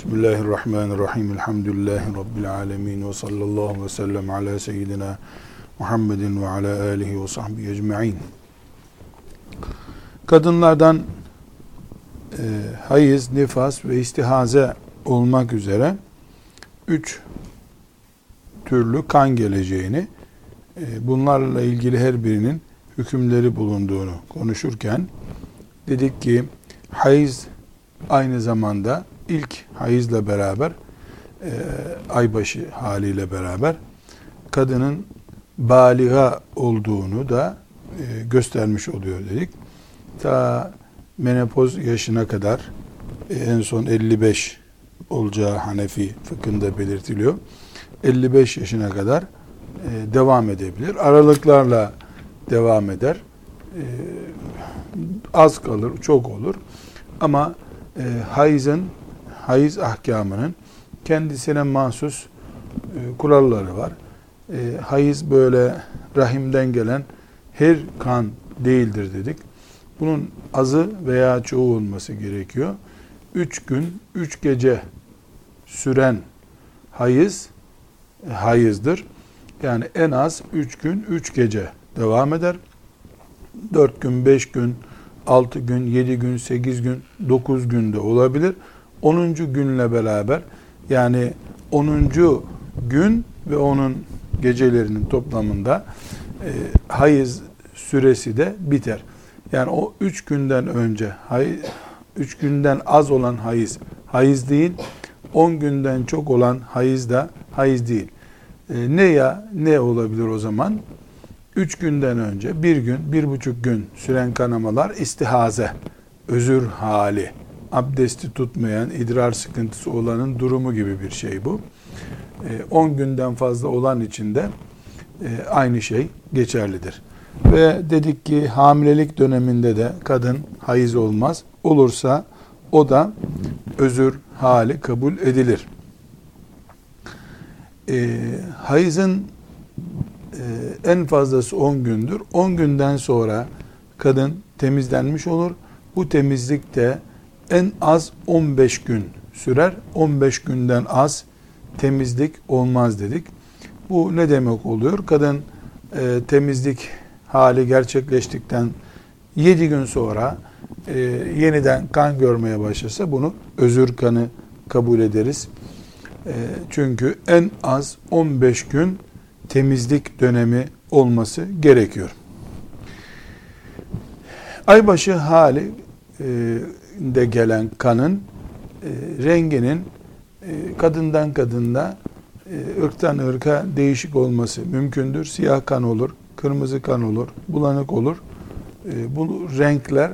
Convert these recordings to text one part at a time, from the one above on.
Bismillahirrahmanirrahim. Elhamdülillahi Rabbil alemin. Ve sallallahu ve sellem ala seyyidina Muhammedin ve ala alihi ve sahbihi ecma'in. Kadınlardan e, hayız, nifas ve istihaze olmak üzere üç türlü kan geleceğini, e, bunlarla ilgili her birinin hükümleri bulunduğunu konuşurken dedik ki hayız aynı zamanda ilk hayızla beraber e, aybaşı haliyle beraber kadının baliga olduğunu da e, göstermiş oluyor dedik. Ta menopoz yaşına kadar e, en son 55 olacağı Hanefi fıkhında belirtiliyor. 55 yaşına kadar e, devam edebilir. Aralıklarla devam eder. E, az kalır, çok olur. Ama e, hayızın, hayız ahkamının kendisine mahsus e, kuralları var. E, hayız böyle rahimden gelen her kan değildir dedik. Bunun azı veya çoğu olması gerekiyor. Üç gün, üç gece süren hayız, e, hayızdır. Yani en az üç gün, üç gece devam eder. Dört gün, beş gün, 6 gün, 7 gün, 8 gün, 9 günde olabilir. 10. günle beraber yani 10. gün ve onun gecelerinin toplamında e, hayız süresi de biter. Yani o 3 günden önce 3 günden az olan hayız hayız değil. 10 günden çok olan hayız da hayız değil. E, ne ya ne olabilir o zaman? üç günden önce bir gün, bir buçuk gün süren kanamalar istihaze, özür hali, abdesti tutmayan, idrar sıkıntısı olanın durumu gibi bir şey bu. 10 e, günden fazla olan için de e, aynı şey geçerlidir. Ve dedik ki hamilelik döneminde de kadın hayız olmaz. Olursa o da özür hali kabul edilir. E, hayızın e, en fazlası 10 gündür. 10 günden sonra kadın temizlenmiş olur. Bu temizlik de en az 15 gün sürer. 15 günden az temizlik olmaz dedik. Bu ne demek oluyor? Kadın e, temizlik hali gerçekleştikten 7 gün sonra e, yeniden kan görmeye başlarsa bunu özür kanı kabul ederiz. E, çünkü en az 15 gün temizlik dönemi olması gerekiyor. Aybaşı hali e, de gelen kanın e, renginin e, kadından kadında ırktan ırka değişik olması mümkündür. Siyah kan olur, kırmızı kan olur, bulanık olur. Bu renkler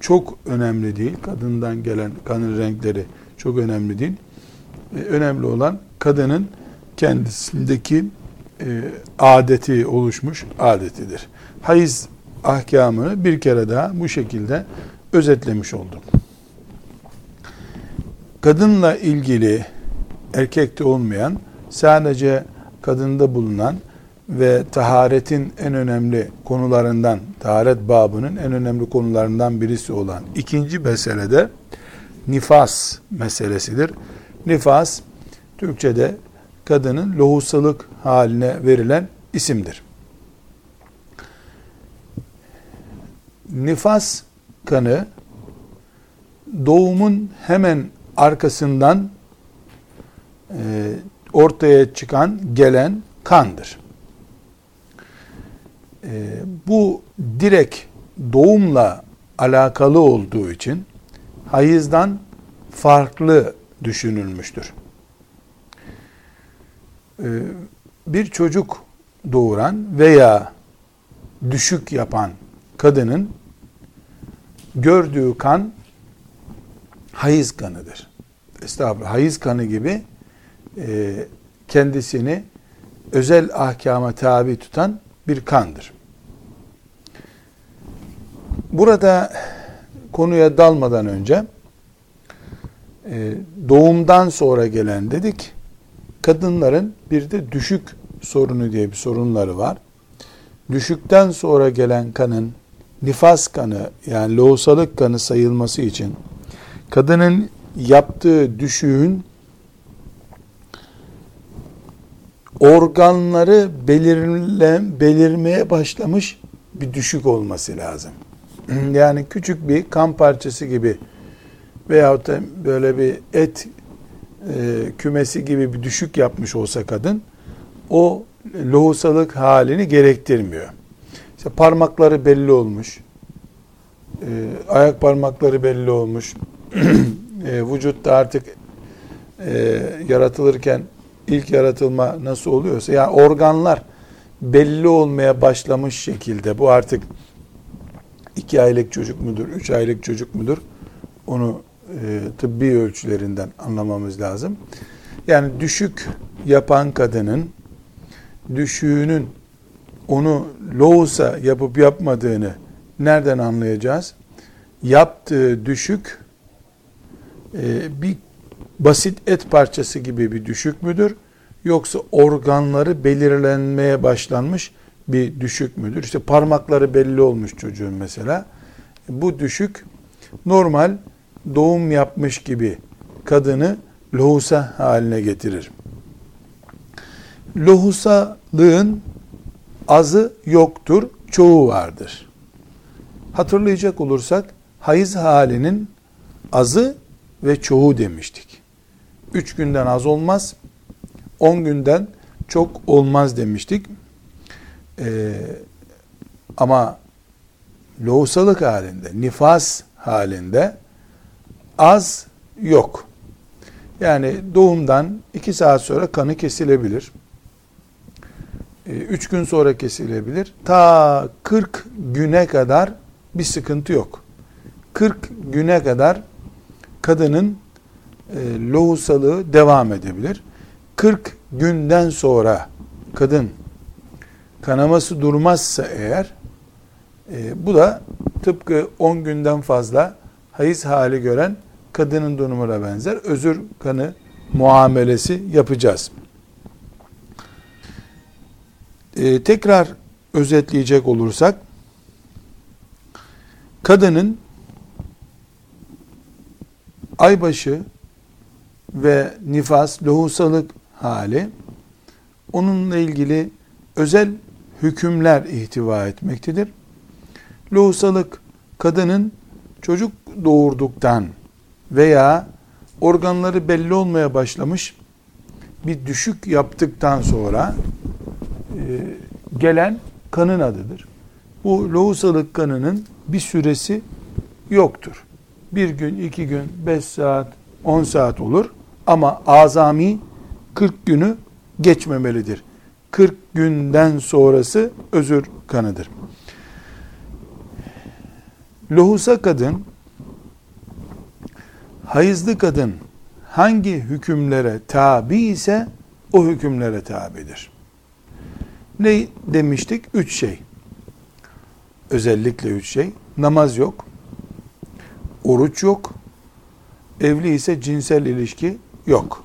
çok önemli değil. Kadından gelen kanın renkleri çok önemli değil. Önemli olan kadının kendisindeki e, adeti oluşmuş adetidir. Hayız ahkamını bir kere daha bu şekilde özetlemiş oldum. Kadınla ilgili erkekte olmayan sadece kadında bulunan ve taharetin en önemli konularından, taharet babının en önemli konularından birisi olan ikinci mesele de nifas meselesidir. Nifas Türkçe'de kadının lohusalık haline verilen isimdir. Nifas kanı doğumun hemen arkasından e, ortaya çıkan gelen kandır. E, bu direkt doğumla alakalı olduğu için hayızdan farklı düşünülmüştür. E, bir çocuk doğuran veya düşük yapan kadının gördüğü kan hayız kanıdır. Estağfurullah. Hayız kanı gibi e, kendisini özel ahkama tabi tutan bir kandır. Burada konuya dalmadan önce e, doğumdan sonra gelen dedik kadınların bir de düşük sorunu diye bir sorunları var. Düşükten sonra gelen kanın nifas kanı yani lohusalık kanı sayılması için kadının yaptığı düşüğün organları belirle, belirmeye başlamış bir düşük olması lazım. Yani küçük bir kan parçası gibi veyahut da böyle bir et e, kümesi gibi bir düşük yapmış olsa kadın o lohusalık halini gerektirmiyor. İşte parmakları belli olmuş, e, ayak parmakları belli olmuş, e, vücutta artık e, yaratılırken ilk yaratılma nasıl oluyorsa yani organlar belli olmaya başlamış şekilde bu artık iki aylık çocuk mudur, üç aylık çocuk mudur onu e, tıbbi ölçülerinden anlamamız lazım. Yani düşük yapan kadının düşüğünün onu lohusa yapıp yapmadığını nereden anlayacağız? Yaptığı düşük e, bir basit et parçası gibi bir düşük müdür? Yoksa organları belirlenmeye başlanmış bir düşük müdür? İşte parmakları belli olmuş çocuğun mesela. Bu düşük normal doğum yapmış gibi kadını lohusa haline getirir. Lohusalığın azı yoktur, çoğu vardır. Hatırlayacak olursak hayız halinin azı ve çoğu demiştik. Üç günden az olmaz, on günden çok olmaz demiştik. Ee, ama lohusalık halinde, nifas halinde az yok. Yani doğumdan iki saat sonra kanı kesilebilir. Ee, üç gün sonra kesilebilir. Ta 40 güne kadar bir sıkıntı yok. 40 güne kadar kadının e, lohusalığı devam edebilir. 40 günden sonra kadın kanaması durmazsa eğer e, bu da tıpkı 10 günden fazla hayız hali gören kadının durumuna benzer. Özür kanı muamelesi yapacağız. E, tekrar özetleyecek olursak kadının aybaşı ve nifas, lohusalık hali onunla ilgili özel hükümler ihtiva etmektedir. Lohusalık kadının çocuk doğurduktan veya organları belli olmaya başlamış bir düşük yaptıktan sonra gelen kanın adıdır. Bu lohusalık kanının bir süresi yoktur. Bir gün, iki gün, beş saat, on saat olur. Ama azami 40 günü geçmemelidir. 40 günden sonrası özür kanıdır. Lohusa kadın, hayızlı kadın hangi hükümlere tabi ise o hükümlere tabidir. Ne demiştik? Üç şey. Özellikle üç şey. Namaz yok. Oruç yok. Evli ise cinsel ilişki yok.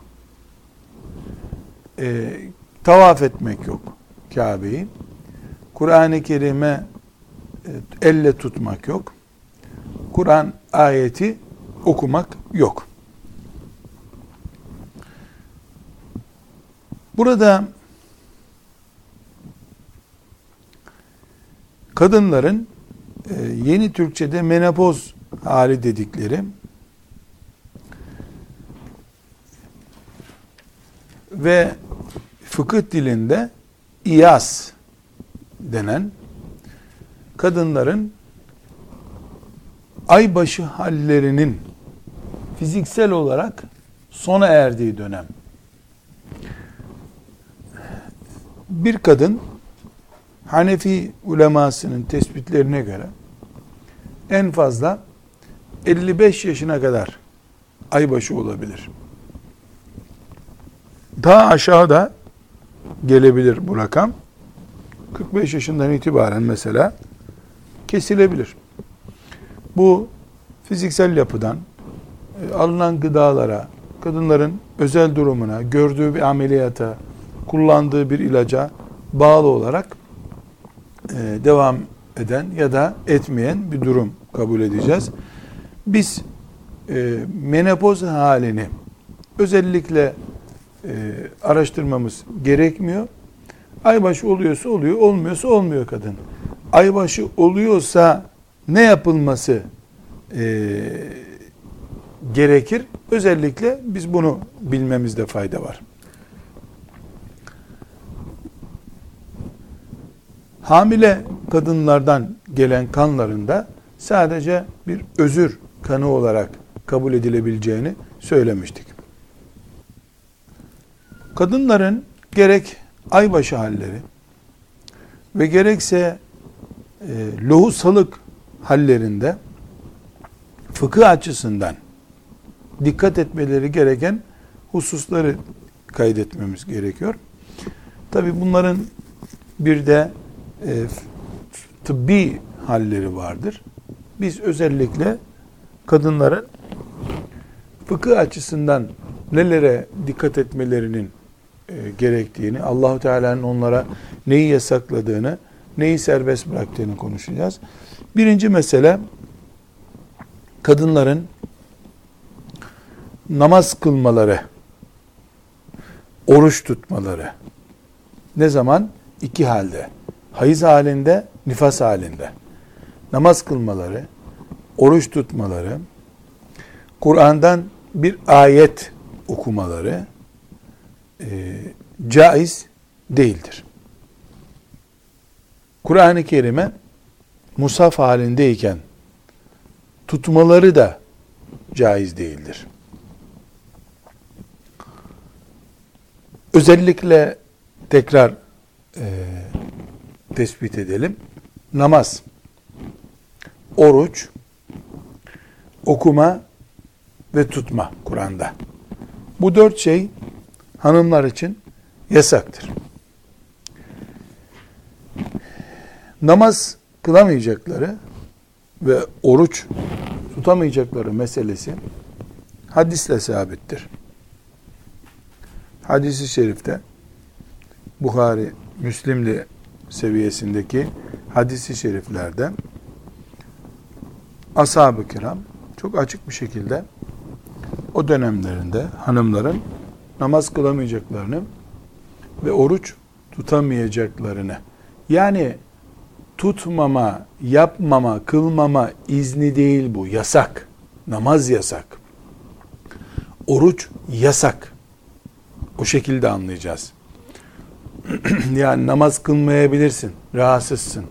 Ee, tavaf etmek yok Kabe'yi. Kur'an-ı Kerim'e e, elle tutmak yok. Kur'an ayeti okumak yok. Burada kadınların e, yeni Türkçe'de menopoz hali dedikleri ve fıkıh dilinde iyas denen kadınların aybaşı hallerinin fiziksel olarak sona erdiği dönem. Bir kadın Hanefi ulemasının tespitlerine göre en fazla 55 yaşına kadar aybaşı olabilir. Daha aşağıda gelebilir bu rakam. 45 yaşından itibaren mesela kesilebilir. Bu fiziksel yapıdan e, alınan gıdalara, kadınların özel durumuna, gördüğü bir ameliyata, kullandığı bir ilaca bağlı olarak e, devam eden ya da etmeyen bir durum kabul edeceğiz. Biz e, menopoz halini özellikle e, araştırmamız gerekmiyor. Aybaşı oluyorsa oluyor, olmuyorsa olmuyor kadın. Aybaşı oluyorsa ne yapılması gerekir? Özellikle biz bunu bilmemizde fayda var. Hamile kadınlardan gelen kanlarında sadece bir özür kanı olarak kabul edilebileceğini söylemiştik. Kadınların gerek aybaşı halleri ve gerekse e, lohusalık hallerinde fıkıh açısından dikkat etmeleri gereken hususları kaydetmemiz gerekiyor. Tabi bunların bir de e, tıbbi halleri vardır. Biz özellikle kadınların fıkıh açısından nelere dikkat etmelerinin e, gerektiğini, Allahu Teala'nın onlara neyi yasakladığını, neyi serbest bıraktığını konuşacağız. Birinci mesele kadınların namaz kılmaları, oruç tutmaları. Ne zaman? İki halde. Hayız halinde, nifas halinde. Namaz kılmaları, oruç tutmaları, Kur'an'dan bir ayet okumaları e, caiz değildir. Kur'an-ı Kerim'e musaf halindeyken tutmaları da caiz değildir. Özellikle tekrar tespit edelim. Namaz, oruç, okuma ve tutma Kur'an'da. Bu dört şey hanımlar için yasaktır. Namaz kılamayacakları ve oruç tutamayacakları meselesi hadisle sabittir. Hadisi şerifte Bukhari, Müslimli seviyesindeki hadisi şeriflerde ashab-ı kiram çok açık bir şekilde o dönemlerinde hanımların namaz kılamayacaklarını ve oruç tutamayacaklarını yani tutmama, yapmama, kılmama izni değil bu. Yasak. Namaz yasak. Oruç yasak. O şekilde anlayacağız. yani namaz kılmayabilirsin, rahatsızsın.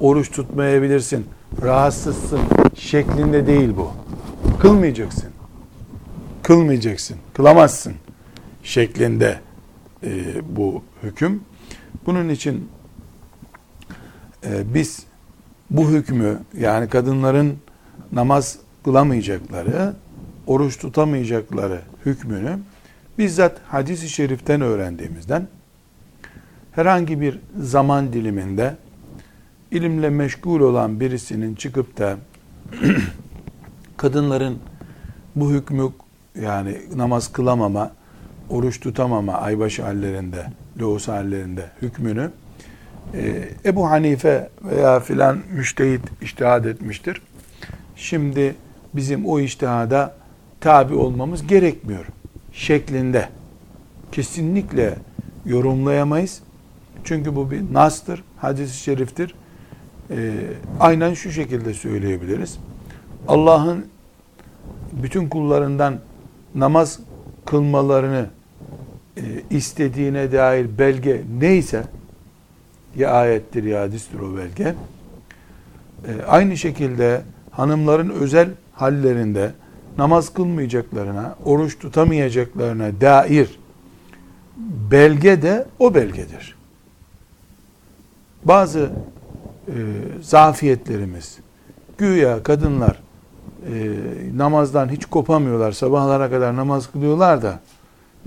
Oruç tutmayabilirsin, rahatsızsın şeklinde değil bu. Kılmayacaksın. Kılmayacaksın. Kılamazsın şeklinde e, bu hüküm. Bunun için e, biz bu hükmü yani kadınların namaz kılamayacakları, oruç tutamayacakları hükmünü bizzat hadis-i şeriften öğrendiğimizden herhangi bir zaman diliminde ilimle meşgul olan birisinin çıkıp da kadınların bu hükmü yani namaz kılamama, oruç tutamama aybaşı hallerinde, loğus hallerinde hükmünü e, Ebu Hanife veya filan müştehit iştihad etmiştir. Şimdi bizim o iştihada tabi olmamız gerekmiyor şeklinde kesinlikle yorumlayamayız. Çünkü bu bir nastır, hadis-i şeriftir. Ee, aynen şu şekilde söyleyebiliriz. Allah'ın bütün kullarından namaz kılmalarını e, istediğine dair belge neyse ya ayettir ya hadistir o belge. E, aynı şekilde hanımların özel hallerinde namaz kılmayacaklarına, oruç tutamayacaklarına dair belge de o belgedir. Bazı e, zafiyetlerimiz, güya kadınlar e, namazdan hiç kopamıyorlar, sabahlara kadar namaz kılıyorlar da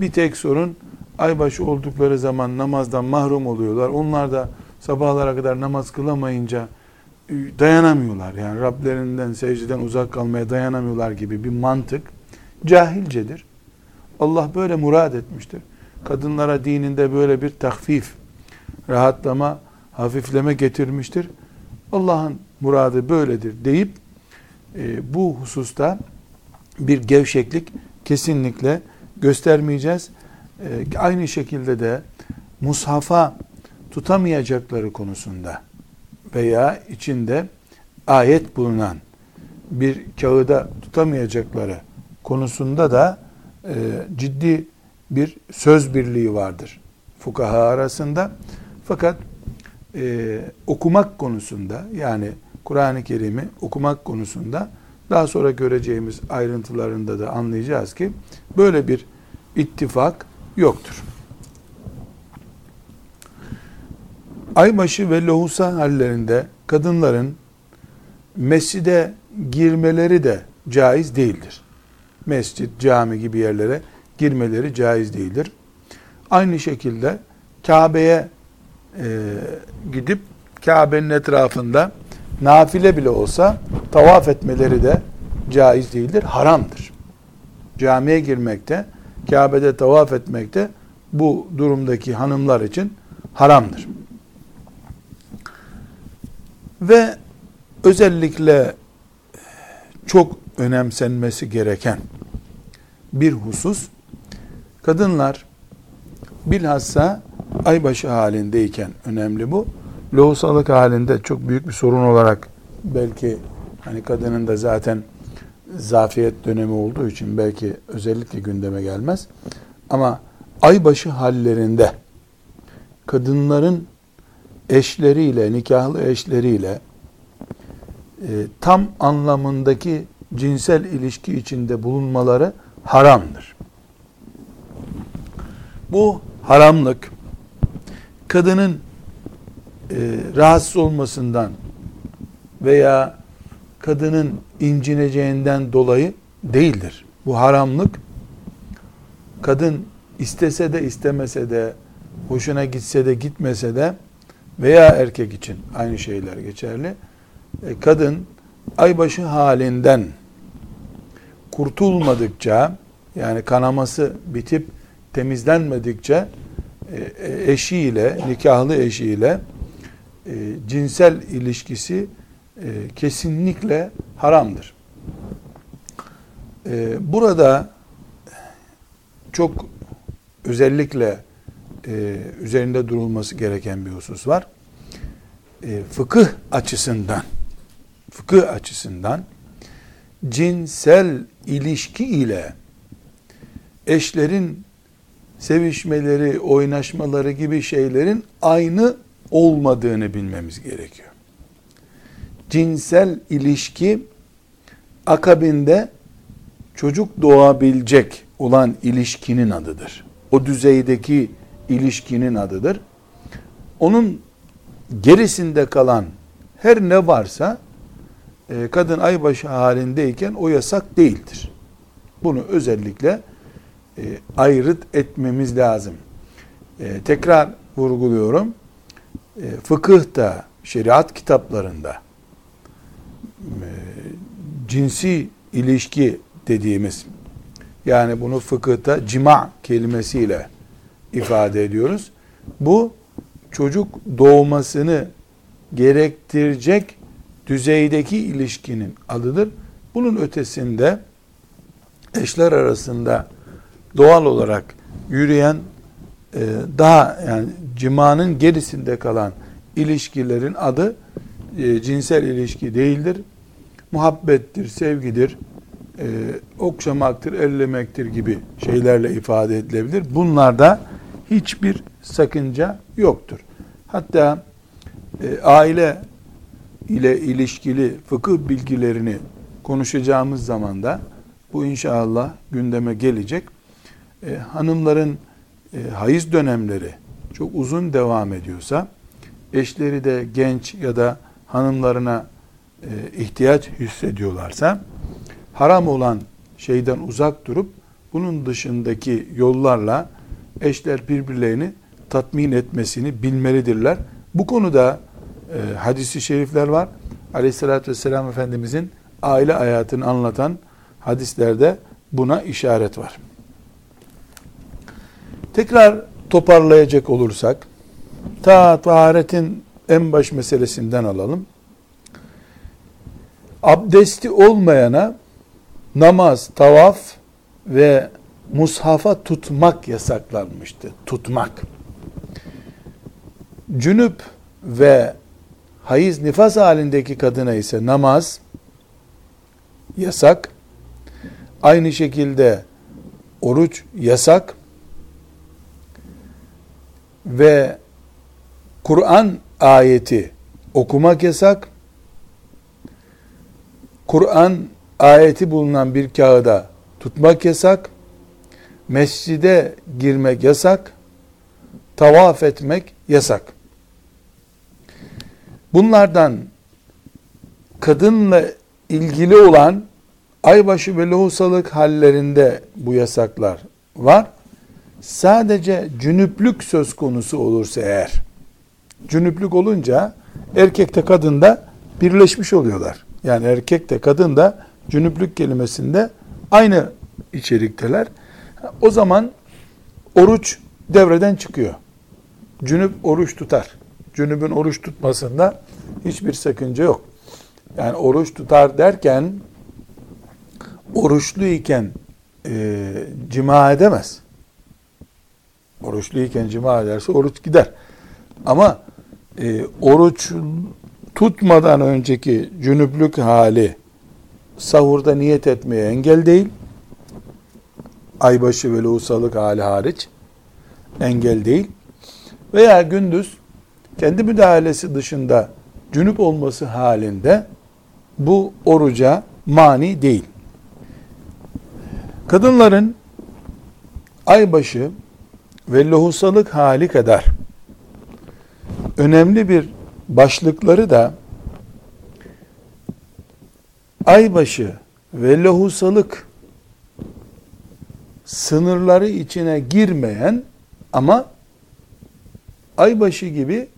bir tek sorun aybaşı oldukları zaman namazdan mahrum oluyorlar. Onlar da sabahlara kadar namaz kılamayınca e, dayanamıyorlar. Yani Rablerinden, secdeden uzak kalmaya dayanamıyorlar gibi bir mantık cahilcedir. Allah böyle murad etmiştir. Kadınlara dininde böyle bir takfif, rahatlama, hafifleme getirmiştir. Allah'ın muradı böyledir deyip e, bu hususta bir gevşeklik kesinlikle göstermeyeceğiz. Ee, aynı şekilde de mushafa tutamayacakları konusunda veya içinde ayet bulunan bir kağıda tutamayacakları konusunda da e, ciddi bir söz birliği vardır fukaha arasında. Fakat e, okumak konusunda yani Kur'an-ı Kerim'i okumak konusunda daha sonra göreceğimiz ayrıntılarında da anlayacağız ki böyle bir ittifak yoktur. Aybaşı ve lohusa hallerinde kadınların mescide girmeleri de caiz değildir. Mescit, cami gibi yerlere girmeleri caiz değildir. Aynı şekilde Kabe'ye e, gidip Kabe'nin etrafında nafile bile olsa tavaf etmeleri de caiz değildir, haramdır. Camiye girmekte, Kabe'de tavaf etmekte bu durumdaki hanımlar için haramdır. Ve özellikle çok önemsenmesi gereken bir husus kadınlar bilhassa aybaşı halindeyken önemli bu. Lohusalık halinde çok büyük bir sorun olarak belki hani kadının da zaten zafiyet dönemi olduğu için belki özellikle gündeme gelmez. Ama aybaşı hallerinde kadınların eşleriyle, nikahlı eşleriyle e, tam anlamındaki cinsel ilişki içinde bulunmaları haramdır. Bu haramlık kadının e, rahatsız olmasından veya kadının incineceğinden dolayı değildir. Bu haramlık kadın istese de istemese de hoşuna gitse de gitmese de veya erkek için aynı şeyler geçerli. E, kadın aybaşı halinden kurtulmadıkça yani kanaması bitip temizlenmedikçe eşiyle, nikahlı eşiyle cinsel ilişkisi kesinlikle haramdır. Burada çok özellikle e, üzerinde durulması gereken bir husus var. E, fıkıh açısından fıkıh açısından cinsel ilişki ile eşlerin sevişmeleri, oynaşmaları gibi şeylerin aynı olmadığını bilmemiz gerekiyor. Cinsel ilişki akabinde çocuk doğabilecek olan ilişkinin adıdır. O düzeydeki ilişkinin adıdır. Onun gerisinde kalan her ne varsa e, kadın aybaşı halindeyken o yasak değildir. Bunu özellikle e, ayrıt etmemiz lazım. E, tekrar vurguluyorum. E, fıkıhta, şeriat kitaplarında e, cinsi ilişki dediğimiz yani bunu fıkıhta cima kelimesiyle ifade ediyoruz. Bu çocuk doğmasını gerektirecek düzeydeki ilişkinin adıdır. Bunun ötesinde eşler arasında doğal olarak yürüyen e, daha yani cimanın gerisinde kalan ilişkilerin adı e, cinsel ilişki değildir. Muhabbettir, sevgidir, e, okşamaktır, ellemektir gibi şeylerle ifade edilebilir. Bunlarda hiçbir sakınca yoktur. Hatta e, aile ile ilişkili fıkıh bilgilerini konuşacağımız zaman da bu inşallah gündeme gelecek. E, hanımların e, hayız dönemleri çok uzun devam ediyorsa, eşleri de genç ya da hanımlarına e, ihtiyaç hissediyorlarsa, haram olan şeyden uzak durup bunun dışındaki yollarla eşler birbirlerini tatmin etmesini bilmelidirler. Bu konuda e, hadisi şerifler var. Aleyhissalatü vesselam Efendimizin aile hayatını anlatan hadislerde buna işaret var. Tekrar toparlayacak olursak, ta taharetin en baş meselesinden alalım. Abdesti olmayana namaz, tavaf ve mushafa tutmak yasaklanmıştı. Tutmak. Cünüp ve hayız nifas halindeki kadına ise namaz yasak. Aynı şekilde oruç yasak. Ve Kur'an ayeti okumak yasak. Kur'an ayeti bulunan bir kağıda tutmak yasak. Mescide girmek yasak. Tavaf etmek yasak. Bunlardan kadınla ilgili olan aybaşı ve lohusalık hallerinde bu yasaklar var. Sadece cünüplük söz konusu olursa eğer, cünüplük olunca erkekte kadında birleşmiş oluyorlar. Yani erkek de kadın da cünüplük kelimesinde aynı içerikteler. O zaman oruç devreden çıkıyor. Cünüp oruç tutar. Cünübün oruç tutmasında hiçbir sakınca yok. Yani oruç tutar derken oruçluyken e, cima edemez. Oruçluyken cima ederse oruç gider. Ama e, oruç tutmadan önceki cünüplük hali sahurda niyet etmeye engel değil. Aybaşı ve lohusalık hali hariç engel değil. Veya gündüz kendi müdahalesi dışında cünüp olması halinde bu oruca mani değil. Kadınların aybaşı ve lohusalık hali kadar önemli bir başlıkları da aybaşı ve lohusalık sınırları içine girmeyen ama aybaşı gibi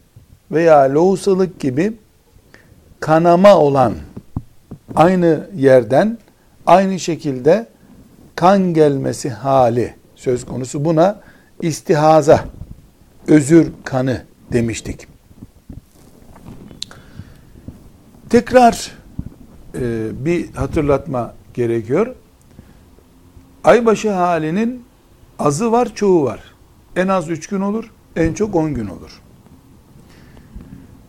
veya lohusalık gibi kanama olan aynı yerden aynı şekilde kan gelmesi hali söz konusu. Buna istihaza, özür kanı demiştik. Tekrar e, bir hatırlatma gerekiyor. Aybaşı halinin azı var, çoğu var. En az üç gün olur, en çok on gün olur.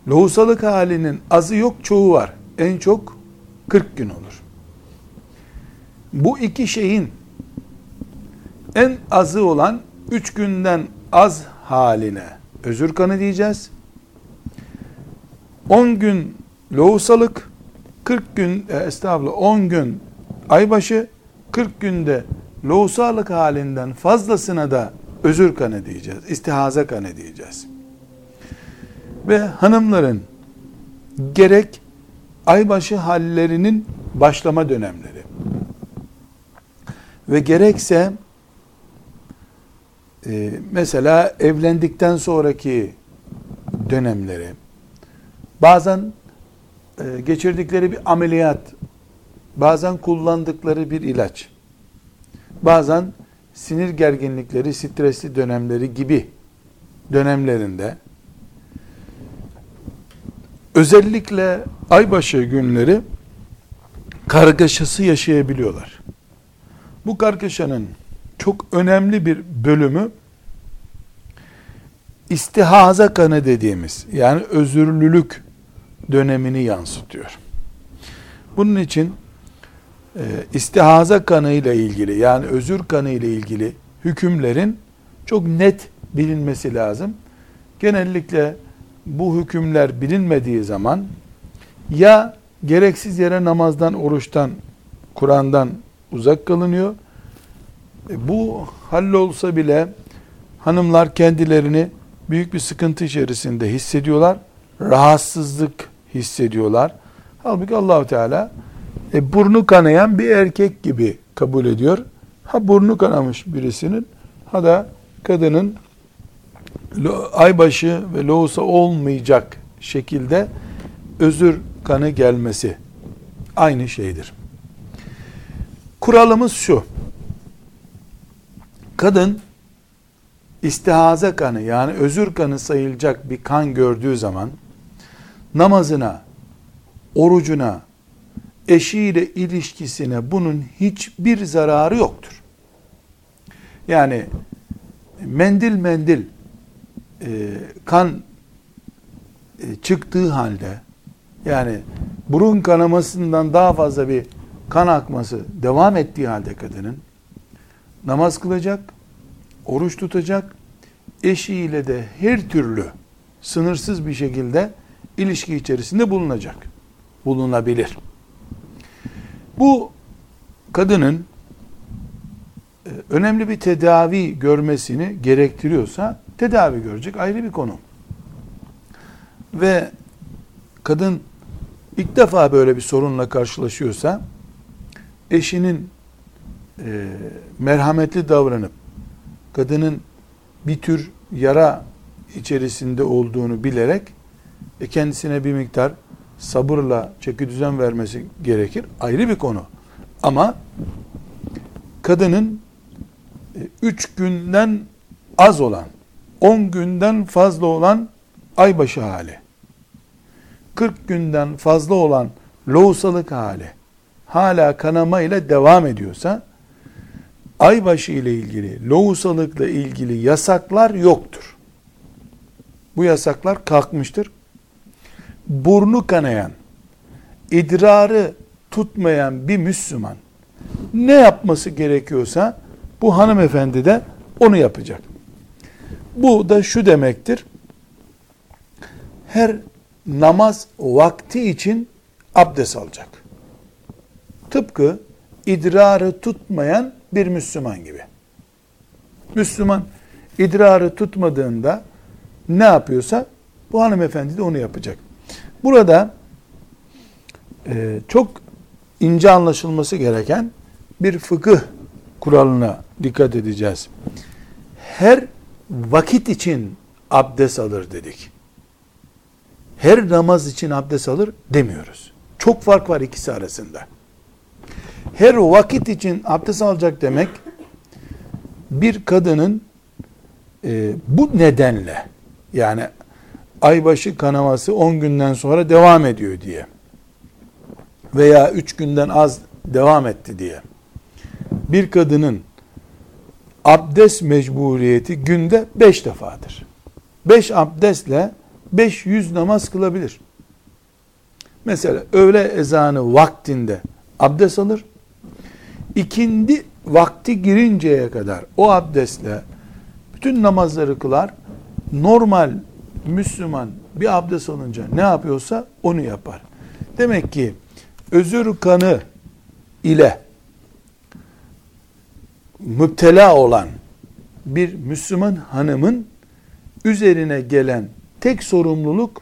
Lohusalık halinin azı yok, çoğu var. En çok 40 gün olur. Bu iki şeyin en azı olan üç günden az haline özür kanı diyeceğiz. 10 gün lohusalık, 40 gün e, estağfurullah 10 gün aybaşı, 40 günde lohusalık halinden fazlasına da özür kanı diyeceğiz. İstihaza kanı diyeceğiz. Ve hanımların gerek aybaşı hallerinin başlama dönemleri ve gerekse e, mesela evlendikten sonraki dönemleri bazen e, geçirdikleri bir ameliyat bazen kullandıkları bir ilaç bazen sinir gerginlikleri stresli dönemleri gibi dönemlerinde özellikle aybaşı günleri kargaşası yaşayabiliyorlar. Bu kargaşanın çok önemli bir bölümü istihaza kanı dediğimiz yani özürlülük dönemini yansıtıyor. Bunun için e, istihaza kanı ile ilgili yani özür kanı ile ilgili hükümlerin çok net bilinmesi lazım. Genellikle bu hükümler bilinmediği zaman ya gereksiz yere namazdan, oruçtan, Kur'an'dan uzak kalınıyor. E bu hallolsa bile hanımlar kendilerini büyük bir sıkıntı içerisinde hissediyorlar. Rahatsızlık hissediyorlar. Halbuki Allahu Teala e, burnu kanayan bir erkek gibi kabul ediyor. Ha burnu kanamış birisinin ha da kadının aybaşı ve lohusa olmayacak şekilde özür kanı gelmesi aynı şeydir. Kuralımız şu. Kadın istihaze kanı yani özür kanı sayılacak bir kan gördüğü zaman namazına, orucuna, eşiyle ilişkisine bunun hiçbir zararı yoktur. Yani mendil mendil e, kan e, çıktığı halde yani burun kanamasından daha fazla bir kan akması devam ettiği halde kadının namaz kılacak, oruç tutacak, eşiyle de her türlü sınırsız bir şekilde ilişki içerisinde bulunacak. Bulunabilir. Bu kadının e, önemli bir tedavi görmesini gerektiriyorsa tedavi görecek ayrı bir konu. Ve kadın ilk defa böyle bir sorunla karşılaşıyorsa eşinin e, merhametli davranıp kadının bir tür yara içerisinde olduğunu bilerek e, kendisine bir miktar sabırla çeki düzen vermesi gerekir. Ayrı bir konu. Ama kadının e, üç günden az olan, on günden fazla olan aybaşı hali, 40 günden fazla olan lohusalık hali, hala kanama ile devam ediyorsa, aybaşı ile ilgili, lohusalıkla ilgili yasaklar yoktur. Bu yasaklar kalkmıştır. Burnu kanayan, idrarı tutmayan bir Müslüman ne yapması gerekiyorsa bu hanımefendi de onu yapacak. Bu da şu demektir. Her namaz vakti için abdest alacak. Tıpkı idrarı tutmayan bir Müslüman gibi. Müslüman idrarı tutmadığında ne yapıyorsa bu hanımefendi de onu yapacak. Burada e, çok ince anlaşılması gereken bir fıkıh kuralına dikkat edeceğiz. Her vakit için abdest alır dedik. Her namaz için abdest alır demiyoruz. Çok fark var ikisi arasında. Her vakit için abdest alacak demek bir kadının e, bu nedenle yani aybaşı kanaması 10 günden sonra devam ediyor diye veya 3 günden az devam etti diye bir kadının abdest mecburiyeti günde 5 defadır. 5 abdestle 500 namaz kılabilir. Mesela öğle ezanı vaktinde abdest alır. İkindi vakti girinceye kadar o abdestle bütün namazları kılar. Normal Müslüman bir abdest alınca ne yapıyorsa onu yapar. Demek ki özür kanı ile müptela olan bir Müslüman hanımın üzerine gelen tek sorumluluk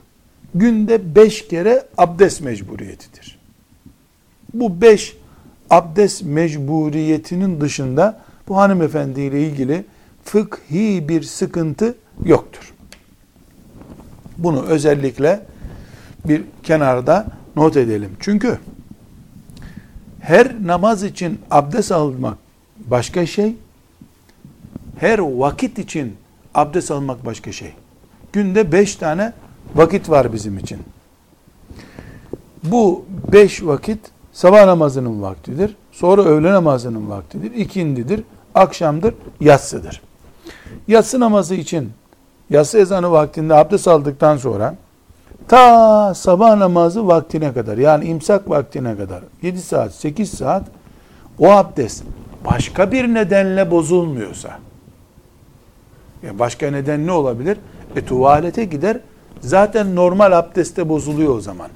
günde beş kere abdest mecburiyetidir. Bu beş abdest mecburiyetinin dışında bu hanımefendi ile ilgili fıkhi bir sıkıntı yoktur. Bunu özellikle bir kenarda not edelim. Çünkü her namaz için abdest almak başka şey, her vakit için abdest almak başka şey. Günde beş tane vakit var bizim için. Bu beş vakit sabah namazının vaktidir. Sonra öğle namazının vaktidir. ikindidir, akşamdır, yatsıdır. Yatsı namazı için yatsı ezanı vaktinde abdest aldıktan sonra ta sabah namazı vaktine kadar yani imsak vaktine kadar 7 saat 8 saat o abdest başka bir nedenle bozulmuyorsa yani başka neden ne olabilir? E tuvalete gider zaten normal abdeste bozuluyor o zaman.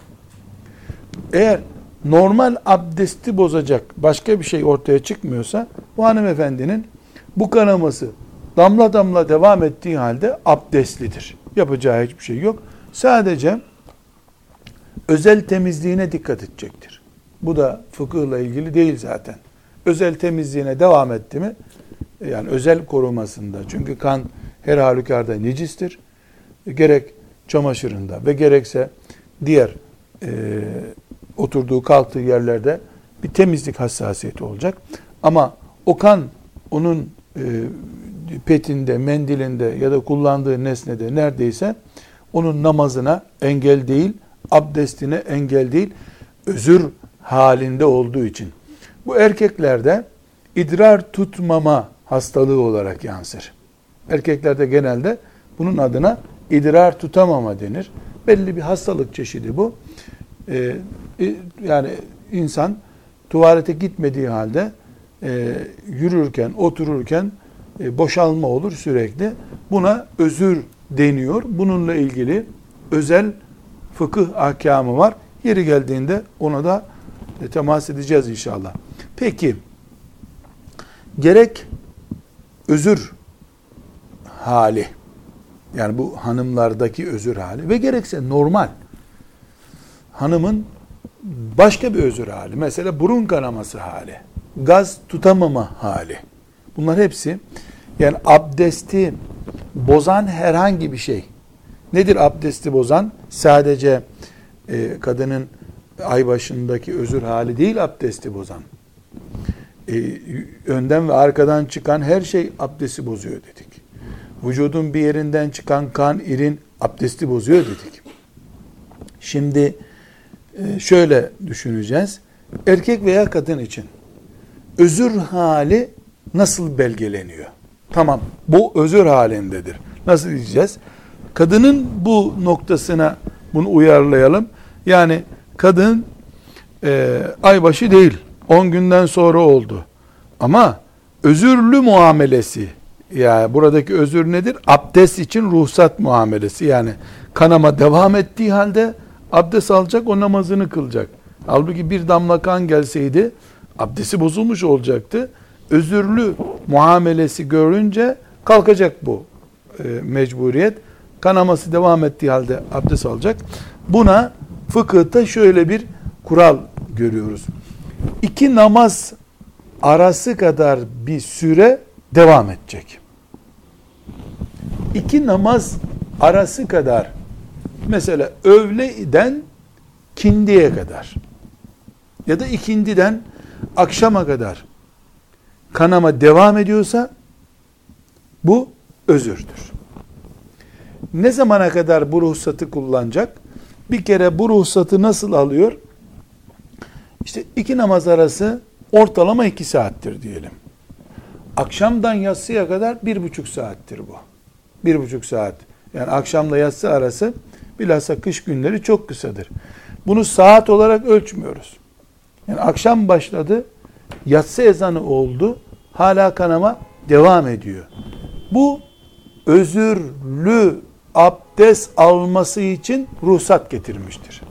Eğer normal abdesti bozacak başka bir şey ortaya çıkmıyorsa bu hanımefendinin bu kanaması damla damla devam ettiği halde abdestlidir. Yapacağı hiçbir şey yok. Sadece özel temizliğine dikkat edecektir. Bu da fıkıhla ilgili değil zaten. Özel temizliğine devam etti mi, yani özel korumasında, çünkü kan her halükarda necistir. Gerek çamaşırında ve gerekse diğer e, oturduğu kalktığı yerlerde bir temizlik hassasiyeti olacak. Ama o kan onun e, petinde, mendilinde ya da kullandığı nesnede neredeyse onun namazına engel değil, abdestine engel değil, özür halinde olduğu için. Bu erkeklerde idrar tutmama hastalığı olarak yansır. Erkeklerde genelde bunun adına idrar tutamama denir. Belli bir hastalık çeşidi bu. Ee, yani insan tuvalete gitmediği halde e, yürürken, otururken e, boşalma olur sürekli. Buna özür deniyor. Bununla ilgili özel fıkıh ahkamı var. Yeri geldiğinde ona da e, temas edeceğiz inşallah. Peki gerek özür hali yani bu hanımlardaki özür hali ve gerekse normal hanımın başka bir özür hali. Mesela burun kanaması hali gaz tutamama hali. Bunlar hepsi yani abdesti bozan herhangi bir şey. Nedir abdesti bozan? Sadece e, kadının ay başındaki özür hali değil abdesti bozan. E, önden ve arkadan çıkan her şey abdesti bozuyor dedik. Vücudun bir yerinden çıkan kan, irin abdesti bozuyor dedik. Şimdi şöyle düşüneceğiz. Erkek veya kadın için özür hali nasıl belgeleniyor? Tamam bu özür halindedir. Nasıl diyeceğiz? Kadının bu noktasına bunu uyarlayalım. Yani kadın e, aybaşı değil 10 günden sonra oldu. Ama özürlü muamelesi yani buradaki özür nedir? Abdest için ruhsat muamelesi. Yani kanama devam ettiği halde abdest alacak o namazını kılacak. Halbuki bir damla kan gelseydi abdesti bozulmuş olacaktı. Özürlü muamelesi görünce kalkacak bu e, mecburiyet. Kanaması devam ettiği halde abdest alacak. Buna fıkıhta şöyle bir kural görüyoruz iki namaz arası kadar bir süre devam edecek. İki namaz arası kadar mesela öğleden kindiye kadar ya da ikindiden akşama kadar kanama devam ediyorsa bu özürdür. Ne zamana kadar bu ruhsatı kullanacak? Bir kere bu ruhsatı nasıl alıyor? İşte iki namaz arası ortalama iki saattir diyelim. Akşamdan yatsıya kadar bir buçuk saattir bu. Bir buçuk saat. Yani akşamla yatsı arası bilhassa kış günleri çok kısadır. Bunu saat olarak ölçmüyoruz. Yani akşam başladı, yatsı ezanı oldu, hala kanama devam ediyor. Bu özürlü abdest alması için ruhsat getirmiştir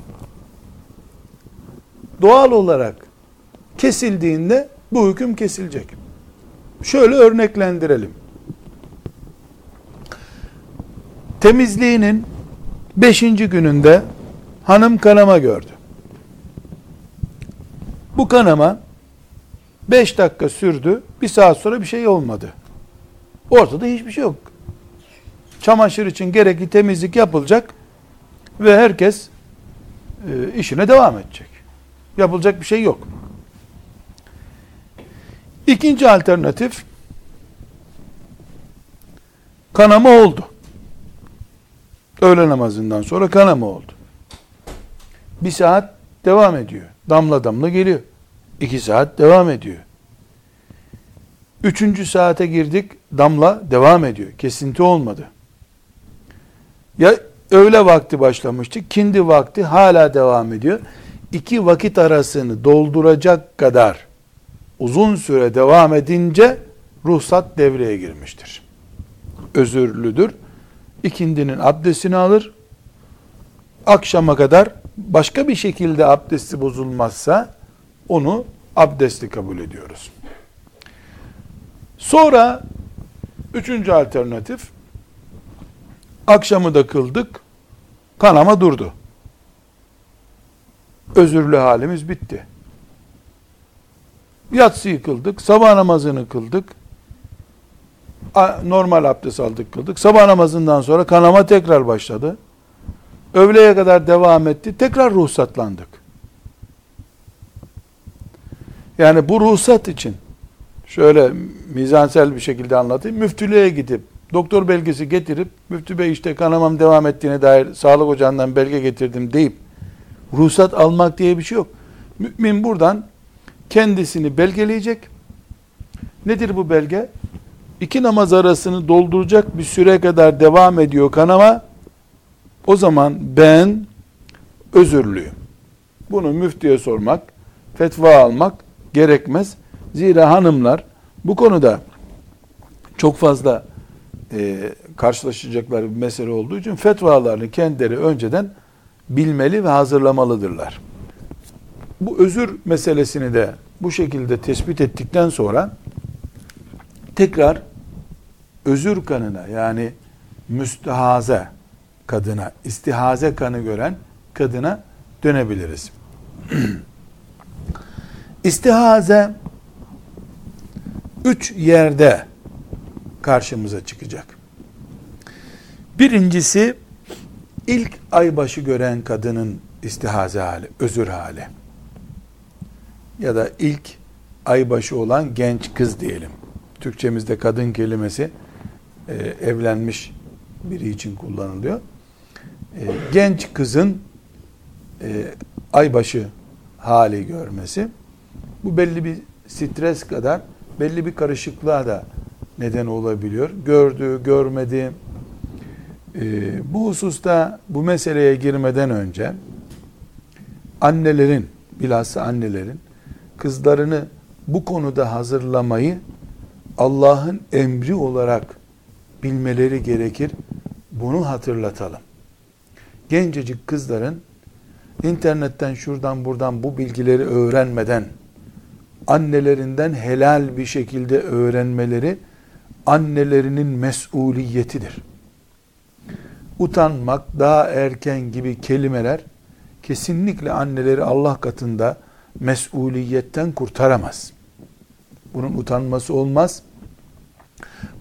doğal olarak kesildiğinde bu hüküm kesilecek. Şöyle örneklendirelim. Temizliğinin beşinci gününde hanım kanama gördü. Bu kanama beş dakika sürdü. Bir saat sonra bir şey olmadı. Ortada hiçbir şey yok. Çamaşır için gerekli temizlik yapılacak ve herkes e, işine devam edecek. Yapılacak bir şey yok. İkinci alternatif kanama oldu. Öğle namazından sonra kanama oldu. Bir saat devam ediyor. Damla damla geliyor. İki saat devam ediyor. Üçüncü saate girdik. Damla devam ediyor. Kesinti olmadı. Ya öğle vakti başlamıştı. Kindi vakti hala devam ediyor iki vakit arasını dolduracak kadar uzun süre devam edince ruhsat devreye girmiştir. Özürlüdür. İkindinin abdestini alır. Akşama kadar başka bir şekilde abdesti bozulmazsa onu abdestli kabul ediyoruz. Sonra üçüncü alternatif akşamı da kıldık. Kanama durdu özürlü halimiz bitti. Yatsıyı kıldık, sabah namazını kıldık, normal abdest aldık kıldık. Sabah namazından sonra kanama tekrar başladı. Öğleye kadar devam etti. Tekrar ruhsatlandık. Yani bu ruhsat için şöyle mizansel bir şekilde anlatayım. Müftülüğe gidip doktor belgesi getirip müftü bey işte kanamam devam ettiğine dair sağlık ocağından belge getirdim deyip ruhsat almak diye bir şey yok. Mümin buradan kendisini belgeleyecek. Nedir bu belge? İki namaz arasını dolduracak bir süre kadar devam ediyor kanama. O zaman ben özürlüyüm. Bunu müftüye sormak, fetva almak gerekmez. Zira hanımlar bu konuda çok fazla e, karşılaşacakları bir mesele olduğu için fetvalarını kendileri önceden bilmeli ve hazırlamalıdırlar. Bu özür meselesini de bu şekilde tespit ettikten sonra tekrar özür kanına yani müstehaze kadına, istihaze kanı gören kadına dönebiliriz. İstihaze üç yerde karşımıza çıkacak. Birincisi ilk aybaşı gören kadının istihaze hali, özür hali. Ya da ilk aybaşı olan genç kız diyelim. Türkçemizde kadın kelimesi e, evlenmiş biri için kullanılıyor. E, genç kızın e, aybaşı hali görmesi bu belli bir stres kadar belli bir karışıklığa da neden olabiliyor. Gördü, görmedi. Ee, bu hususta bu meseleye girmeden önce annelerin, bilhassa annelerin kızlarını bu konuda hazırlamayı Allah'ın emri olarak bilmeleri gerekir. Bunu hatırlatalım. Gencecik kızların internetten şuradan buradan bu bilgileri öğrenmeden annelerinden helal bir şekilde öğrenmeleri annelerinin mesuliyetidir. Utanmak, daha erken gibi kelimeler kesinlikle anneleri Allah katında mesuliyetten kurtaramaz. Bunun utanması olmaz.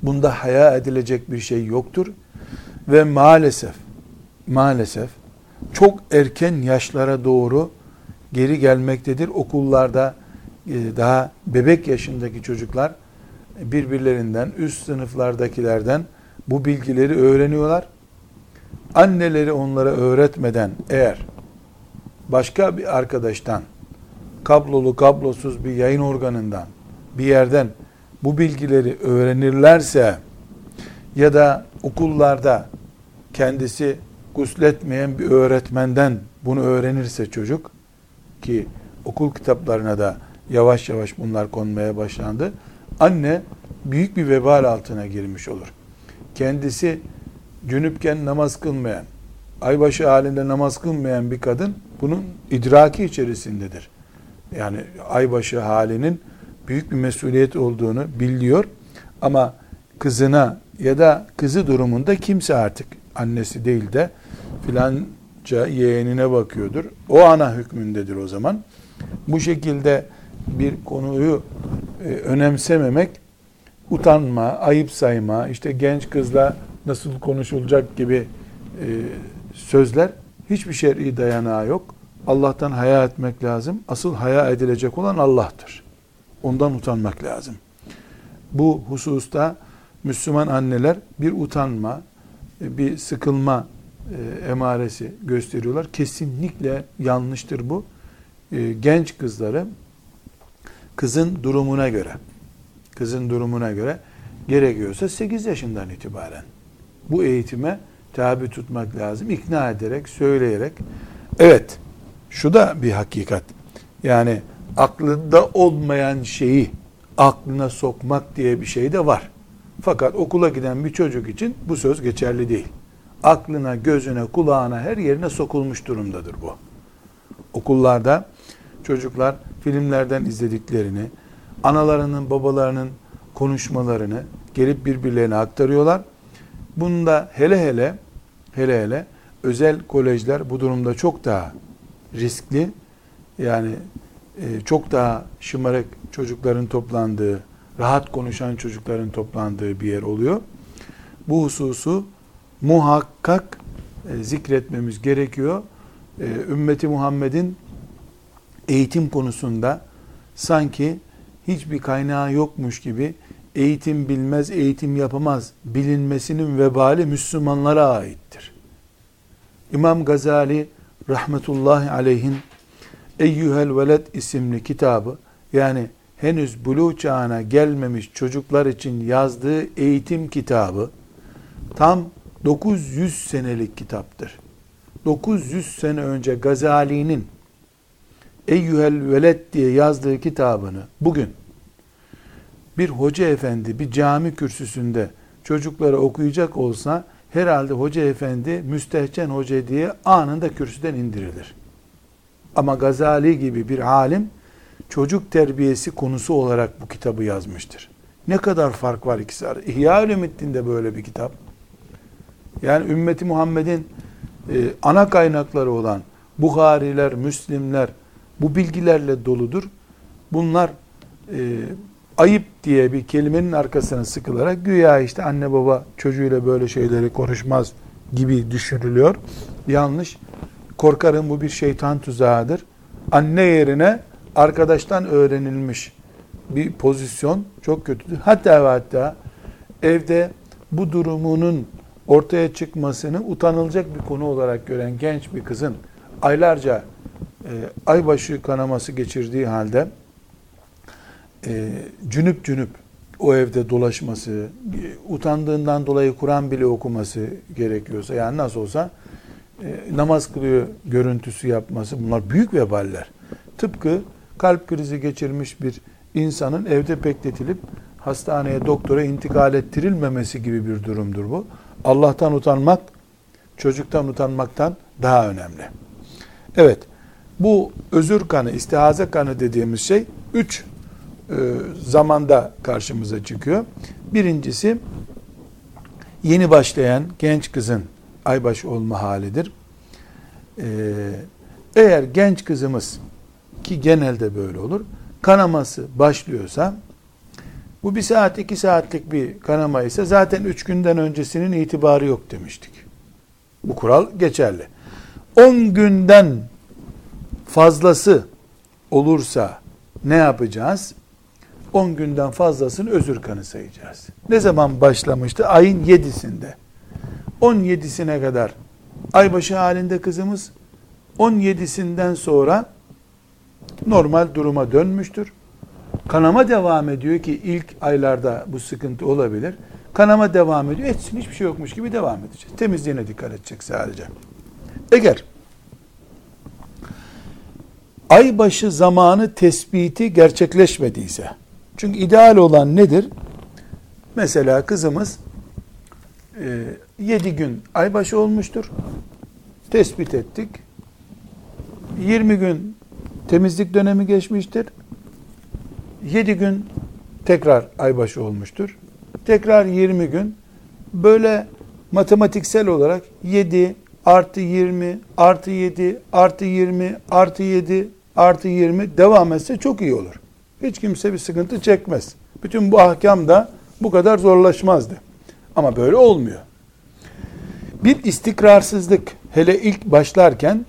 Bunda haya edilecek bir şey yoktur. Ve maalesef, maalesef çok erken yaşlara doğru geri gelmektedir. Okullarda e, daha bebek yaşındaki çocuklar birbirlerinden, üst sınıflardakilerden bu bilgileri öğreniyorlar. Anneleri onlara öğretmeden eğer başka bir arkadaştan, kablolu kablosuz bir yayın organından, bir yerden bu bilgileri öğrenirlerse ya da okullarda kendisi gusletmeyen bir öğretmenden bunu öğrenirse çocuk ki okul kitaplarına da yavaş yavaş bunlar konmaya başlandı. Anne büyük bir vebal altına girmiş olur. Kendisi cünüpken namaz kılmayan, aybaşı halinde namaz kılmayan bir kadın bunun idraki içerisindedir. Yani aybaşı halinin büyük bir mesuliyet olduğunu biliyor ama kızına ya da kızı durumunda kimse artık annesi değil de filanca yeğenine bakıyordur. O ana hükmündedir o zaman. Bu şekilde bir konuyu e, önemsememek, utanma, ayıp sayma, işte genç kızla nasıl konuşulacak gibi e, sözler hiçbir şer'i dayanağı yok. Allah'tan haya etmek lazım. Asıl haya edilecek olan Allah'tır. Ondan utanmak lazım. Bu hususta Müslüman anneler bir utanma, bir sıkılma e, emaresi gösteriyorlar. Kesinlikle yanlıştır bu. E, genç kızları kızın durumuna göre kızın durumuna göre gerekiyorsa 8 yaşından itibaren bu eğitime tabi tutmak lazım. İkna ederek, söyleyerek. Evet, şu da bir hakikat. Yani aklında olmayan şeyi aklına sokmak diye bir şey de var. Fakat okula giden bir çocuk için bu söz geçerli değil. Aklına, gözüne, kulağına, her yerine sokulmuş durumdadır bu. Okullarda çocuklar filmlerden izlediklerini, analarının, babalarının konuşmalarını gelip birbirlerine aktarıyorlar. Bunda hele hele hele hele özel kolejler bu durumda çok daha riskli. Yani çok daha şımarık çocukların toplandığı, rahat konuşan çocukların toplandığı bir yer oluyor. Bu hususu muhakkak e, zikretmemiz gerekiyor. E, ümmeti Muhammed'in eğitim konusunda sanki hiçbir kaynağı yokmuş gibi eğitim bilmez, eğitim yapamaz bilinmesinin vebali Müslümanlara aittir. İmam Gazali rahmetullahi aleyhin Eyyühel Veled isimli kitabı yani henüz buluğ çağına gelmemiş çocuklar için yazdığı eğitim kitabı tam 900 senelik kitaptır. 900 sene önce Gazali'nin Eyyühel Veled diye yazdığı kitabını bugün bir hoca efendi bir cami kürsüsünde çocuklara okuyacak olsa herhalde hoca efendi müstehcen hoca diye anında kürsüden indirilir. Ama Gazali gibi bir alim çocuk terbiyesi konusu olarak bu kitabı yazmıştır. Ne kadar fark var ikisi arasında. İhya Ülümiddin'de böyle bir kitap. Yani ümmeti Muhammed'in e, ana kaynakları olan Buhariler, Müslimler bu bilgilerle doludur. Bunlar e, ayıp diye bir kelimenin arkasına sıkılarak güya işte anne baba çocuğuyla böyle şeyleri konuşmaz gibi düşünülüyor. Yanlış. Korkarım bu bir şeytan tuzağıdır. Anne yerine arkadaştan öğrenilmiş bir pozisyon çok kötüdür. Hatta ve hatta evde bu durumunun ortaya çıkmasını utanılacak bir konu olarak gören genç bir kızın aylarca e, aybaşı kanaması geçirdiği halde e, cünüp cünüp o evde dolaşması, utandığından dolayı Kur'an bile okuması gerekiyorsa, yani nasıl olsa e, namaz kılıyor görüntüsü yapması, bunlar büyük veballer. Tıpkı kalp krizi geçirmiş bir insanın evde bekletilip hastaneye, doktora intikal ettirilmemesi gibi bir durumdur bu. Allah'tan utanmak, çocuktan utanmaktan daha önemli. Evet, bu özür kanı, istihaze kanı dediğimiz şey üç e, zamanda karşımıza çıkıyor. Birincisi yeni başlayan genç kızın aybaşı olma halidir. E, eğer genç kızımız ki genelde böyle olur kanaması başlıyorsa bu bir saat iki saatlik bir kanama ise zaten üç günden öncesinin itibarı yok demiştik. Bu kural geçerli. On günden fazlası olursa ne yapacağız? 10 günden fazlasını özür kanı sayacağız. Ne zaman başlamıştı? Ayın 7'sinde. 17'sine kadar aybaşı halinde kızımız 17'sinden sonra normal duruma dönmüştür. Kanama devam ediyor ki ilk aylarda bu sıkıntı olabilir. Kanama devam ediyor. Etsin hiçbir şey yokmuş gibi devam edecek. Temizliğine dikkat edecek sadece. Eğer aybaşı zamanı tespiti gerçekleşmediyse çünkü ideal olan nedir? Mesela kızımız 7 e, gün aybaşı olmuştur. Tespit ettik. 20 gün temizlik dönemi geçmiştir. 7 gün tekrar aybaşı olmuştur. Tekrar 20 gün böyle matematiksel olarak 7 artı 20 artı 7 artı 20 artı 7 artı 20 devam etse çok iyi olur. Hiç kimse bir sıkıntı çekmez. Bütün bu ahkam da bu kadar zorlaşmazdı. Ama böyle olmuyor. Bir istikrarsızlık hele ilk başlarken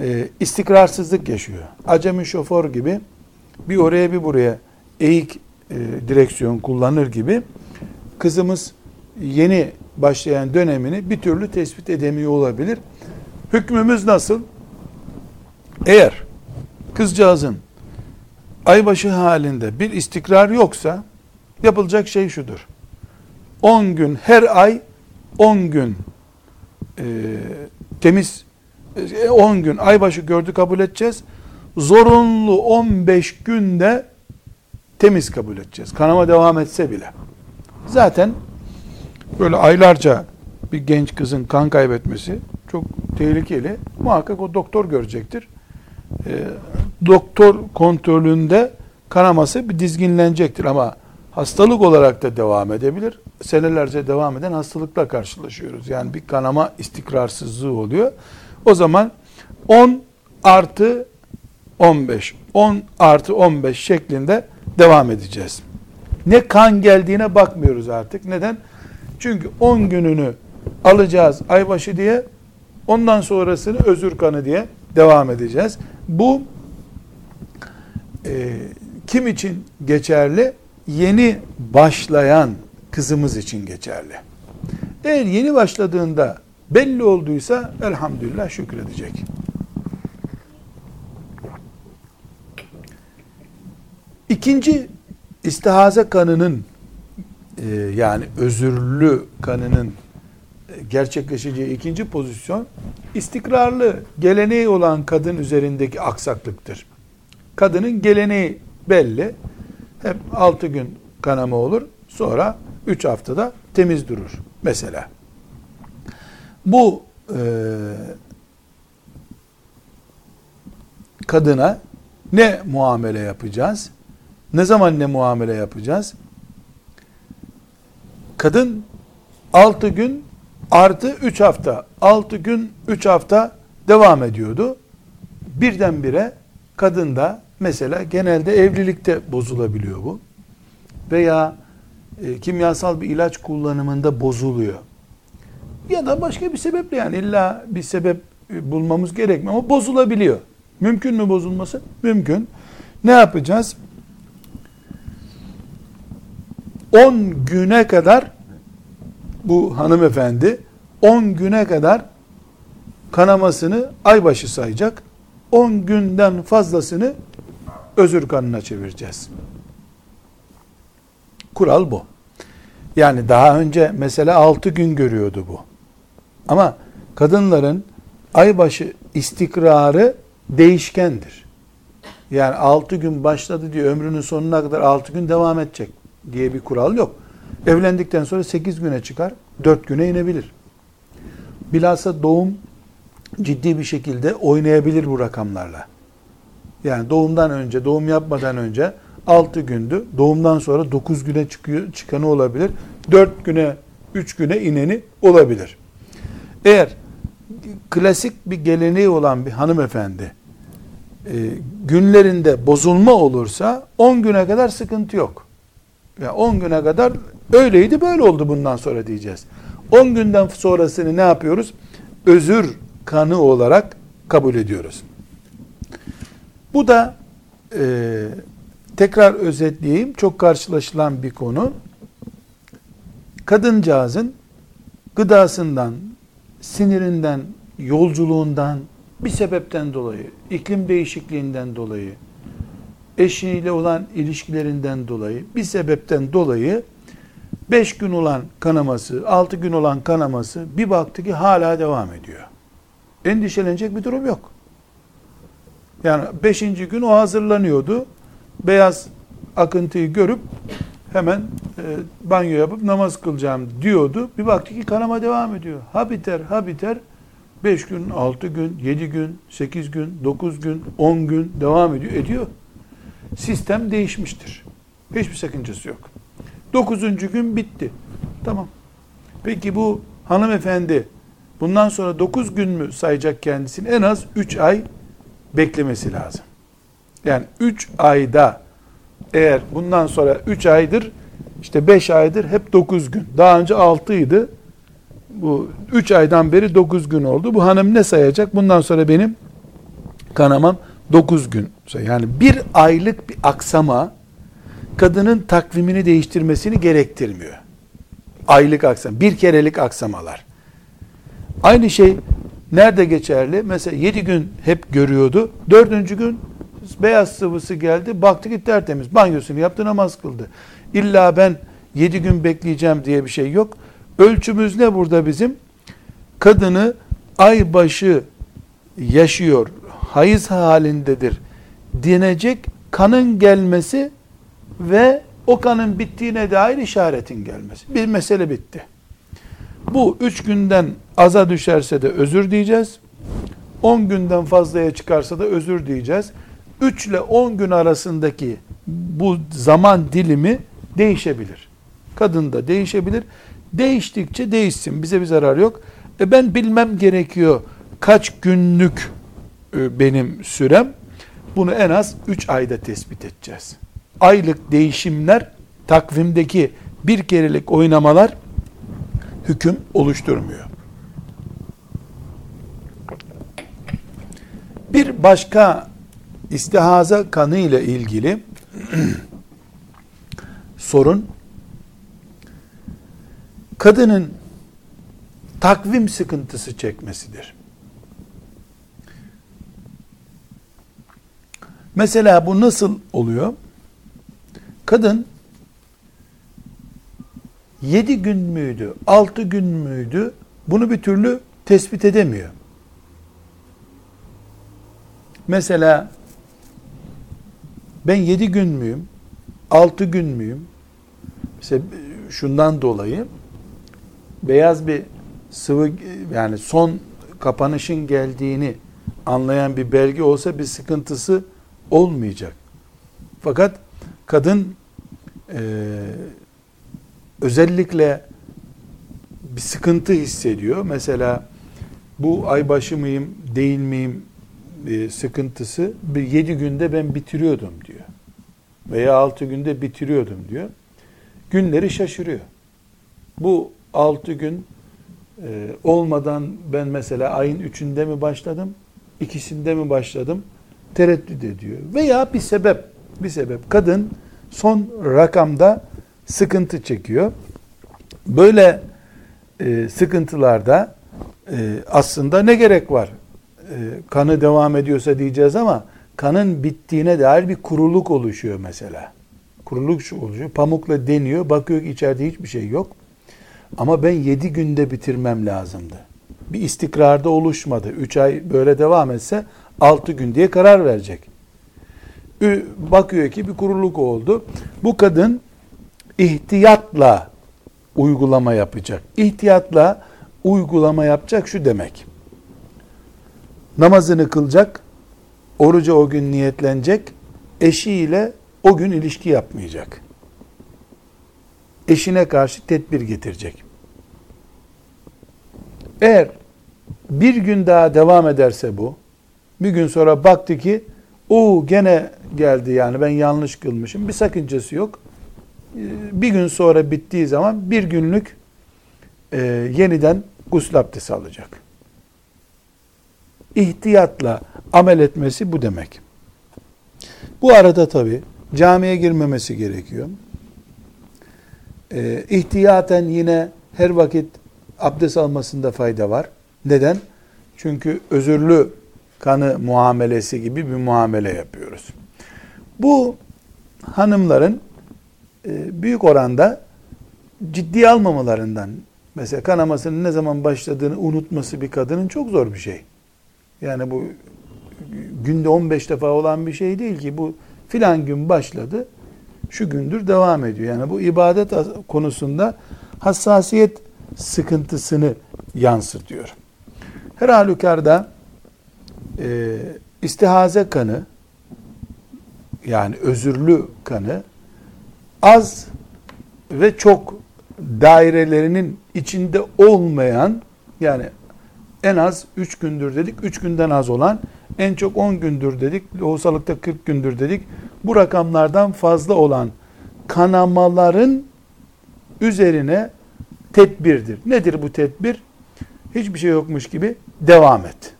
e, istikrarsızlık yaşıyor. Acemi şoför gibi bir oraya bir buraya eğik e, direksiyon kullanır gibi kızımız yeni başlayan dönemini bir türlü tespit edemiyor olabilir. Hükmümüz nasıl? Eğer kızcağızın aybaşı halinde bir istikrar yoksa yapılacak şey şudur. 10 gün her ay 10 gün e, temiz 10 e, gün aybaşı gördü kabul edeceğiz. Zorunlu 15 günde temiz kabul edeceğiz. Kanama devam etse bile. Zaten böyle aylarca bir genç kızın kan kaybetmesi çok tehlikeli. Muhakkak o doktor görecektir. E, doktor kontrolünde kanaması bir dizginlenecektir ama hastalık olarak da devam edebilir. Senelerce devam eden hastalıkla karşılaşıyoruz. Yani bir kanama istikrarsızlığı oluyor. O zaman 10 artı 15, 10 artı 15 şeklinde devam edeceğiz. Ne kan geldiğine bakmıyoruz artık. Neden? Çünkü 10 gününü alacağız aybaşı diye ondan sonrasını özür kanı diye devam edeceğiz. Bu e, kim için geçerli? Yeni başlayan kızımız için geçerli. Eğer yeni başladığında belli olduysa elhamdülillah şükredecek. İkinci istihaze kanının e, yani özürlü kanının e, gerçekleşeceği ikinci pozisyon istikrarlı geleneği olan kadın üzerindeki aksaklıktır. Kadının geleneği belli. Hep 6 gün kanama olur. Sonra 3 haftada temiz durur. Mesela. Bu e, kadına ne muamele yapacağız? Ne zaman ne muamele yapacağız? Kadın 6 gün artı 3 hafta, 6 gün 3 hafta devam ediyordu. Birdenbire kadında mesela genelde evlilikte bozulabiliyor bu. Veya e, kimyasal bir ilaç kullanımında bozuluyor. Ya da başka bir sebeple yani illa bir sebep e, bulmamız gerekmiyor ama bozulabiliyor. Mümkün mü bozulması? Mümkün. Ne yapacağız? 10 güne kadar bu hanımefendi 10 güne kadar kanamasını aybaşı sayacak. 10 günden fazlasını özür kanına çevireceğiz. Kural bu. Yani daha önce mesela 6 gün görüyordu bu. Ama kadınların aybaşı istikrarı değişkendir. Yani 6 gün başladı diye ömrünün sonuna kadar 6 gün devam edecek diye bir kural yok. Evlendikten sonra 8 güne çıkar, 4 güne inebilir. Bilhassa doğum ciddi bir şekilde oynayabilir bu rakamlarla. Yani doğumdan önce, doğum yapmadan önce 6 gündü. Doğumdan sonra 9 güne çıkıyor, çıkanı olabilir. 4 güne, 3 güne ineni olabilir. Eğer klasik bir geleneği olan bir hanımefendi e, günlerinde bozulma olursa 10 güne kadar sıkıntı yok. Ya yani 10 güne kadar öyleydi böyle oldu bundan sonra diyeceğiz. 10 günden sonrasını ne yapıyoruz? Özür kanı olarak kabul ediyoruz. Bu da e, tekrar özetleyeyim çok karşılaşılan bir konu. Kadıncağızın gıdasından, sinirinden, yolculuğundan, bir sebepten dolayı, iklim değişikliğinden dolayı, eşiyle olan ilişkilerinden dolayı, bir sebepten dolayı 5 gün olan kanaması, 6 gün olan kanaması bir baktı ki hala devam ediyor. Endişelenecek bir durum yok. Yani 5. gün o hazırlanıyordu. Beyaz akıntıyı görüp hemen e, banyo yapıp namaz kılacağım diyordu. Bir baktı ki kanama devam ediyor. Ha biter, ha biter. 5 gün, 6 gün, 7 gün, 8 gün, 9 gün, 10 gün devam ediyor. Ediyor. Sistem değişmiştir. Hiçbir sakıncası yok. 9. gün bitti. Tamam. Peki bu hanımefendi bundan sonra 9 gün mü sayacak kendisini? En az 3 ay beklemesi lazım. Yani 3 ayda eğer bundan sonra 3 aydır işte 5 aydır hep 9 gün. Daha önce 6 idi. Bu 3 aydan beri 9 gün oldu. Bu hanım ne sayacak? Bundan sonra benim kanamam 9 gün. Yani bir aylık bir aksama kadının takvimini değiştirmesini gerektirmiyor. Aylık aksam, bir kerelik aksamalar. Aynı şey nerede geçerli? Mesela 7 gün hep görüyordu. 4. gün beyaz sıvısı geldi. Baktı ki tertemiz. Banyosunu yaptı namaz kıldı. İlla ben 7 gün bekleyeceğim diye bir şey yok. Ölçümüz ne burada bizim? Kadını ay başı yaşıyor, hayız halindedir denecek kanın gelmesi ve o kanın bittiğine dair işaretin gelmesi. Bir mesele bitti. Bu üç günden aza düşerse de özür diyeceğiz. 10 günden fazlaya çıkarsa da özür diyeceğiz. 3 ile 10 gün arasındaki bu zaman dilimi değişebilir. Kadın da değişebilir. Değiştikçe değişsin. Bize bir zarar yok. E ben bilmem gerekiyor kaç günlük e, benim sürem. Bunu en az 3 ayda tespit edeceğiz. Aylık değişimler takvimdeki bir kerelik oynamalar hüküm oluşturmuyor. Bir başka istihaza kanı ile ilgili sorun kadının takvim sıkıntısı çekmesidir. Mesela bu nasıl oluyor? Kadın 7 gün müydü, 6 gün müydü bunu bir türlü tespit edemiyor. Mesela ben 7 gün müyüm, 6 gün müyüm? Mesela şundan dolayı beyaz bir sıvı yani son kapanışın geldiğini anlayan bir belge olsa bir sıkıntısı olmayacak. Fakat kadın e, özellikle bir sıkıntı hissediyor. Mesela bu ay başı mıyım değil miyim e, sıkıntısı bir yedi günde ben bitiriyordum diyor. Veya altı günde bitiriyordum diyor. Günleri şaşırıyor. Bu altı gün e, olmadan ben mesela ayın üçünde mi başladım, ikisinde mi başladım tereddüt ediyor. Veya bir sebep, bir sebep. Kadın son rakamda sıkıntı çekiyor. Böyle e, sıkıntılarda e, aslında ne gerek var? E, kanı devam ediyorsa diyeceğiz ama kanın bittiğine dair bir kuruluk oluşuyor mesela. Kuruluk oluşuyor. Pamukla deniyor. Bakıyor ki içeride hiçbir şey yok. Ama ben 7 günde bitirmem lazımdı. Bir istikrarda oluşmadı. 3 ay böyle devam etse 6 gün diye karar verecek. Bakıyor ki bir kuruluk oldu. Bu kadın ihtiyatla uygulama yapacak. İhtiyatla uygulama yapacak şu demek. Namazını kılacak, oruca o gün niyetlenecek, eşiyle o gün ilişki yapmayacak. Eşine karşı tedbir getirecek. Eğer bir gün daha devam ederse bu, bir gün sonra baktı ki o gene geldi yani ben yanlış kılmışım. Bir sakıncası yok. Ee, bir gün sonra bittiği zaman bir günlük e, yeniden gusül abdesti alacak. İhtiyatla amel etmesi bu demek. Bu arada tabi camiye girmemesi gerekiyor. Ee, ihtiyaten yine her vakit abdest almasında fayda var. Neden? Çünkü özürlü kanı muamelesi gibi bir muamele yapıyoruz. Bu hanımların e, büyük oranda ciddi almamalarından mesela kanamasının ne zaman başladığını unutması bir kadının çok zor bir şey. Yani bu günde 15 defa olan bir şey değil ki bu filan gün başladı şu gündür devam ediyor. Yani bu ibadet konusunda hassasiyet sıkıntısını yansıtıyor. Her halükarda e, istihaze kanı yani özürlü kanı az ve çok dairelerinin içinde olmayan yani en az 3 gündür dedik, 3 günden az olan, en çok 10 gündür dedik, lohusalıkta 40 gündür dedik. Bu rakamlardan fazla olan kanamaların üzerine tedbirdir. Nedir bu tedbir? Hiçbir şey yokmuş gibi devam et.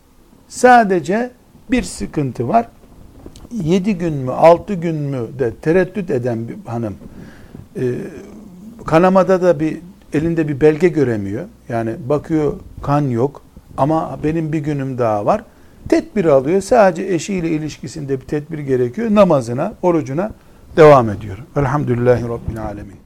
Sadece bir sıkıntı var. 7 gün mü 6 gün mü de tereddüt eden bir hanım e, kanamada da bir elinde bir belge göremiyor. Yani bakıyor kan yok ama benim bir günüm daha var. Tedbir alıyor. Sadece eşiyle ilişkisinde bir tedbir gerekiyor. Namazına, orucuna devam ediyor. Elhamdülillahi Rabbil Alemin.